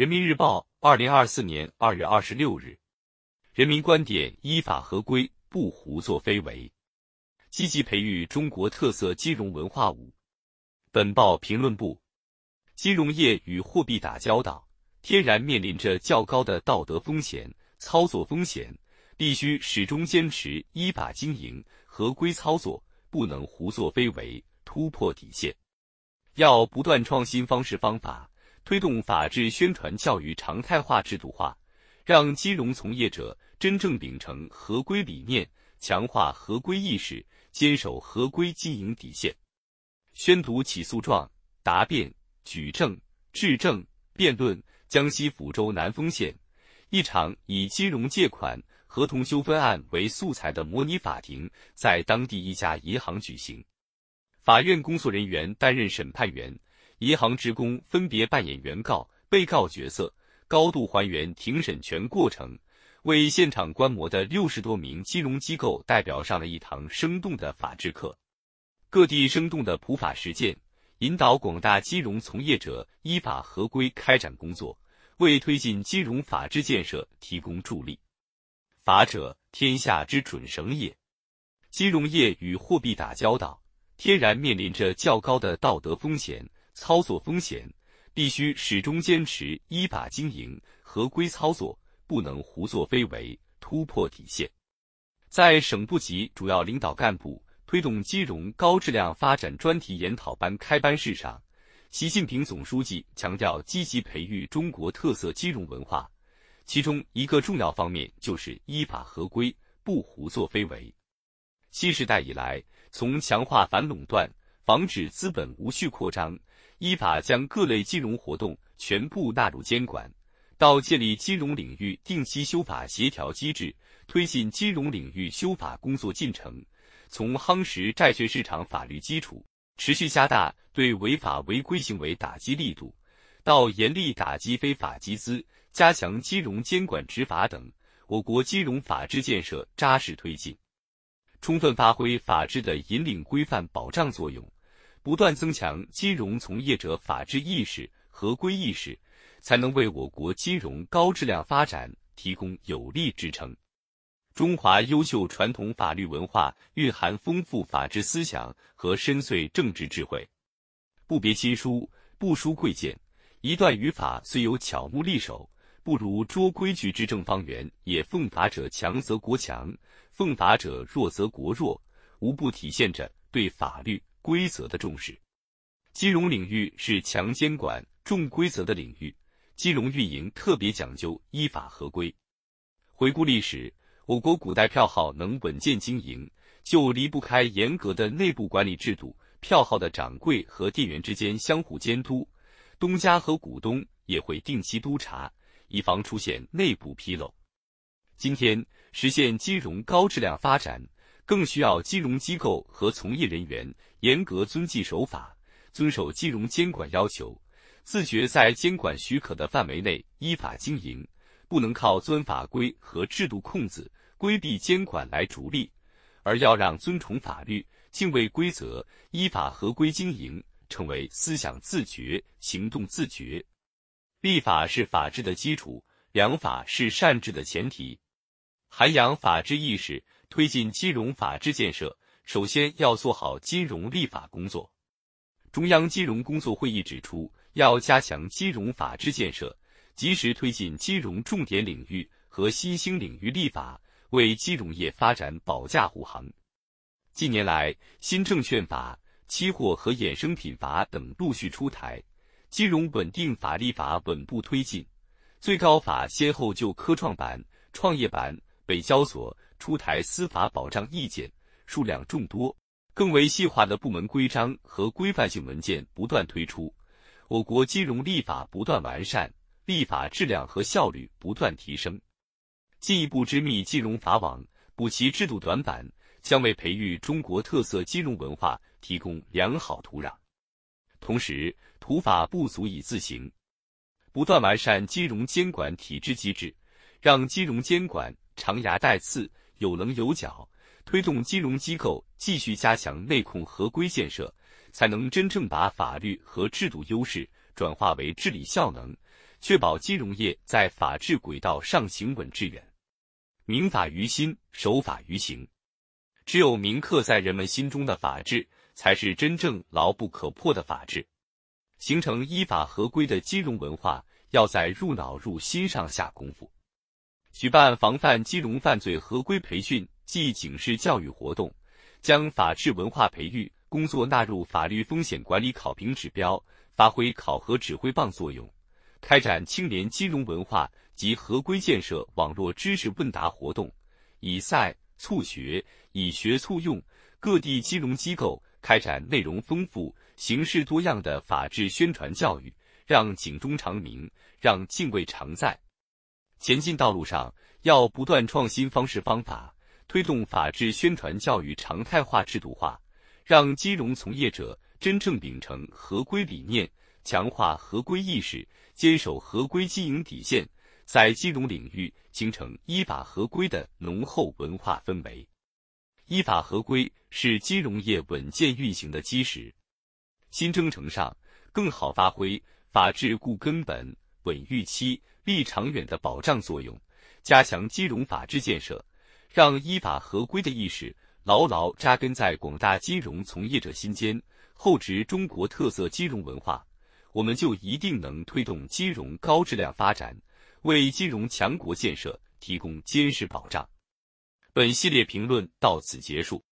人民日报，二零二四年二月二十六日，人民观点：依法合规，不胡作非为，积极培育中国特色金融文化。五，本报评论部：金融业与货币打交道，天然面临着较高的道德风险、操作风险，必须始终坚持依法经营、合规操作，不能胡作非为、突破底线，要不断创新方式方法。推动法治宣传教育常态化制度化，让金融从业者真正秉承合规理念，强化合规意识，坚守合规经营底线。宣读起诉状、答辩、举证、质证、辩论。江西抚州南丰县，一场以金融借款合同纠纷案为素材的模拟法庭在当地一家银行举行，法院工作人员担任审判员。银行职工分别扮演原告、被告角色，高度还原庭审全过程，为现场观摩的六十多名金融机构代表上了一堂生动的法治课。各地生动的普法实践，引导广大金融从业者依法合规开展工作，为推进金融法治建设提供助力。法者，天下之准绳也。金融业与货币打交道，天然面临着较高的道德风险。操作风险，必须始终坚持依法经营、合规操作，不能胡作非为、突破底线。在省部级主要领导干部推动金融高质量发展专题研讨班开班式上，习近平总书记强调积极培育中国特色金融文化，其中一个重要方面就是依法合规、不胡作非为。新时代以来，从强化反垄断、防止资本无序扩张。依法将各类金融活动全部纳入监管，到建立金融领域定期修法协调机制，推进金融领域修法工作进程；从夯实债券市场法律基础，持续加大对违法违规行为打击力度，到严厉打击非法集资，加强金融监管执法等，我国金融法治建设扎实推进，充分发挥法治的引领、规范、保障作用。不断增强金融从业者法治意识、合规意识，才能为我国金融高质量发展提供有力支撑。中华优秀传统法律文化蕴含丰富法治思想和深邃政治智慧，不别亲疏，不输贵贱。一段语法虽有巧目利手，不如捉规矩之正方圆。也奉法者强则国强，奉法者弱则国弱，无不体现着对法律。规则的重视，金融领域是强监管、重规则的领域，金融运营特别讲究依法合规。回顾历史，我国古代票号能稳健经营，就离不开严格的内部管理制度。票号的掌柜和店员之间相互监督，东家和股东也会定期督查，以防出现内部纰漏。今天，实现金融高质量发展。更需要金融机构和从业人员严格遵纪守法，遵守金融监管要求，自觉在监管许可的范围内依法经营，不能靠钻法规和制度空子、规避监管来逐利，而要让遵从法律、敬畏规则、依法合规经营成为思想自觉、行动自觉。立法是法治的基础，良法是善治的前提，涵养法治意识。推进金融法治建设，首先要做好金融立法工作。中央金融工作会议指出，要加强金融法治建设，及时推进金融重点领域和新兴领域立法，为金融业发展保驾护航。近年来，新证券法、期货和衍生品法等陆续出台，金融稳定法立法稳步推进。最高法先后就科创板、创业板、北交所。出台司法保障意见数量众多，更为细化的部门规章和规范性文件不断推出，我国金融立法不断完善，立法质量和效率不断提升。进一步织密金融法网，补齐制度短板，将为培育中国特色金融文化提供良好土壤。同时，土法不足以自行，不断完善金融监管体制机制，让金融监管长牙带刺。有棱有角，推动金融机构继续加强内控合规建设，才能真正把法律和制度优势转化为治理效能，确保金融业在法治轨道上行稳致远。民法于心，守法于行。只有铭刻在人们心中的法治，才是真正牢不可破的法治。形成依法合规的金融文化，要在入脑入心上下功夫。举办防范金融犯罪合规培训暨警示教育活动，将法治文化培育工作纳入法律风险管理考评指标，发挥考核指挥棒作用。开展青年金融文化及合规建设网络知识问答活动，以赛促学。以学促用，各地金融机构开展内容丰富、形式多样的法治宣传教育，让警钟长鸣，让敬畏常在。前进道路上要不断创新方式方法，推动法治宣传教育常态化、制度化，让金融从业者真正秉承合规理念，强化合规意识，坚守合规经营底线，在金融领域形成依法合规的浓厚文化氛围。依法合规是金融业稳健运行的基石，新征程上更好发挥法治固根本、稳预期、立长远的保障作用，加强金融法治建设，让依法合规的意识牢牢扎根在广大金融从业者心间，厚植中国特色金融文化，我们就一定能推动金融高质量发展，为金融强国建设提供坚实保障。本系列评论到此结束。